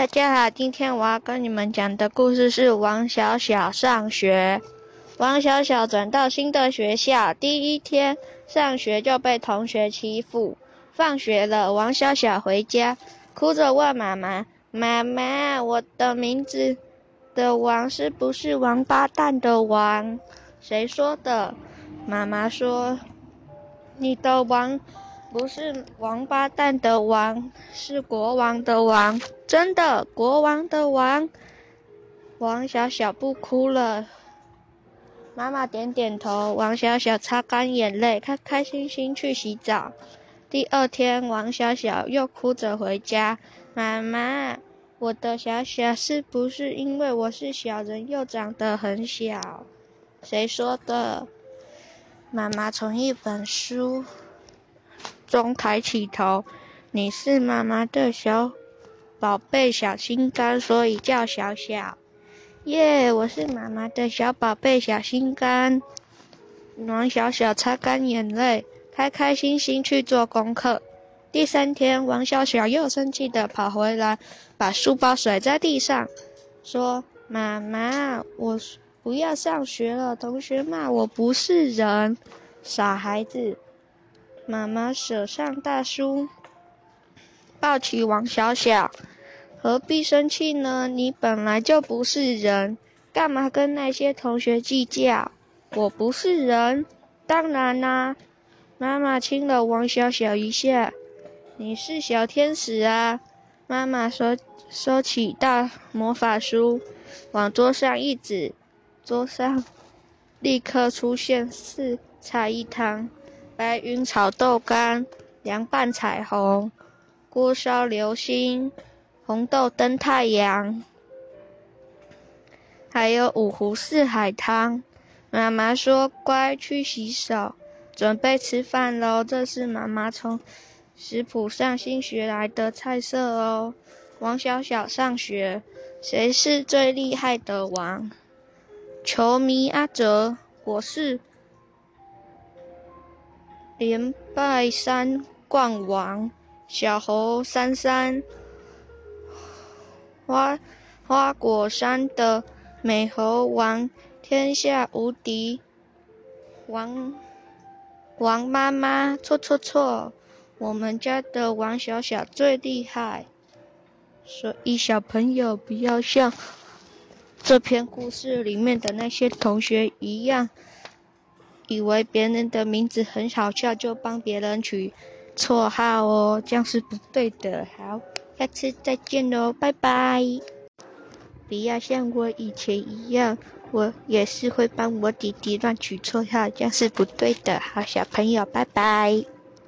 大家好，今天我要跟你们讲的故事是王小小上学。王小小转到新的学校，第一天上学就被同学欺负。放学了，王小小回家，哭着问妈妈：“妈妈，我的名字的王是不是王八蛋的王？”“谁说的？”妈妈说：“你的王。”不是王八蛋的王，是国王的王，真的国王的王。王小小不哭了，妈妈点点头，王小小擦干眼泪，开开心心去洗澡。第二天，王小小又哭着回家，妈妈，我的小小是不是因为我是小人又长得很小？谁说的？妈妈从一本书。中抬起头，你是妈妈的小宝贝小心肝，所以叫小小。耶，我是妈妈的小宝贝小心肝。王小小擦干眼泪，开开心心去做功课。第三天，王小小又生气的跑回来，把书包甩在地上，说：“妈妈，我不要上学了，同学骂我不是人，傻孩子。”妈妈手上大书，抱起王小小，何必生气呢？你本来就不是人，干嘛跟那些同学计较？我不是人，当然啦。妈妈亲了王小小一下，你是小天使啊！妈妈收收起大魔法书，往桌上一指，桌上立刻出现四菜一汤。白云炒豆干，凉拌彩虹，锅烧流星，红豆灯太阳，还有五湖四海汤。妈妈说：“乖，去洗手，准备吃饭喽。”这是妈妈从食谱上新学来的菜色哦。王小小上学，谁是最厉害的王？球迷阿哲，我是。连败山冠王，小猴三三，花花果山的美猴王，天下无敌。王王妈妈，错错错，我们家的王小小最厉害。所以小朋友不要像这篇故事里面的那些同学一样。以为别人的名字很好笑，就帮别人取绰号哦，这样是不对的。好，下次再见喽，拜拜。不要像我以前一样，我也是会帮我弟弟乱取绰号，这样是不对的。好，小朋友，拜拜。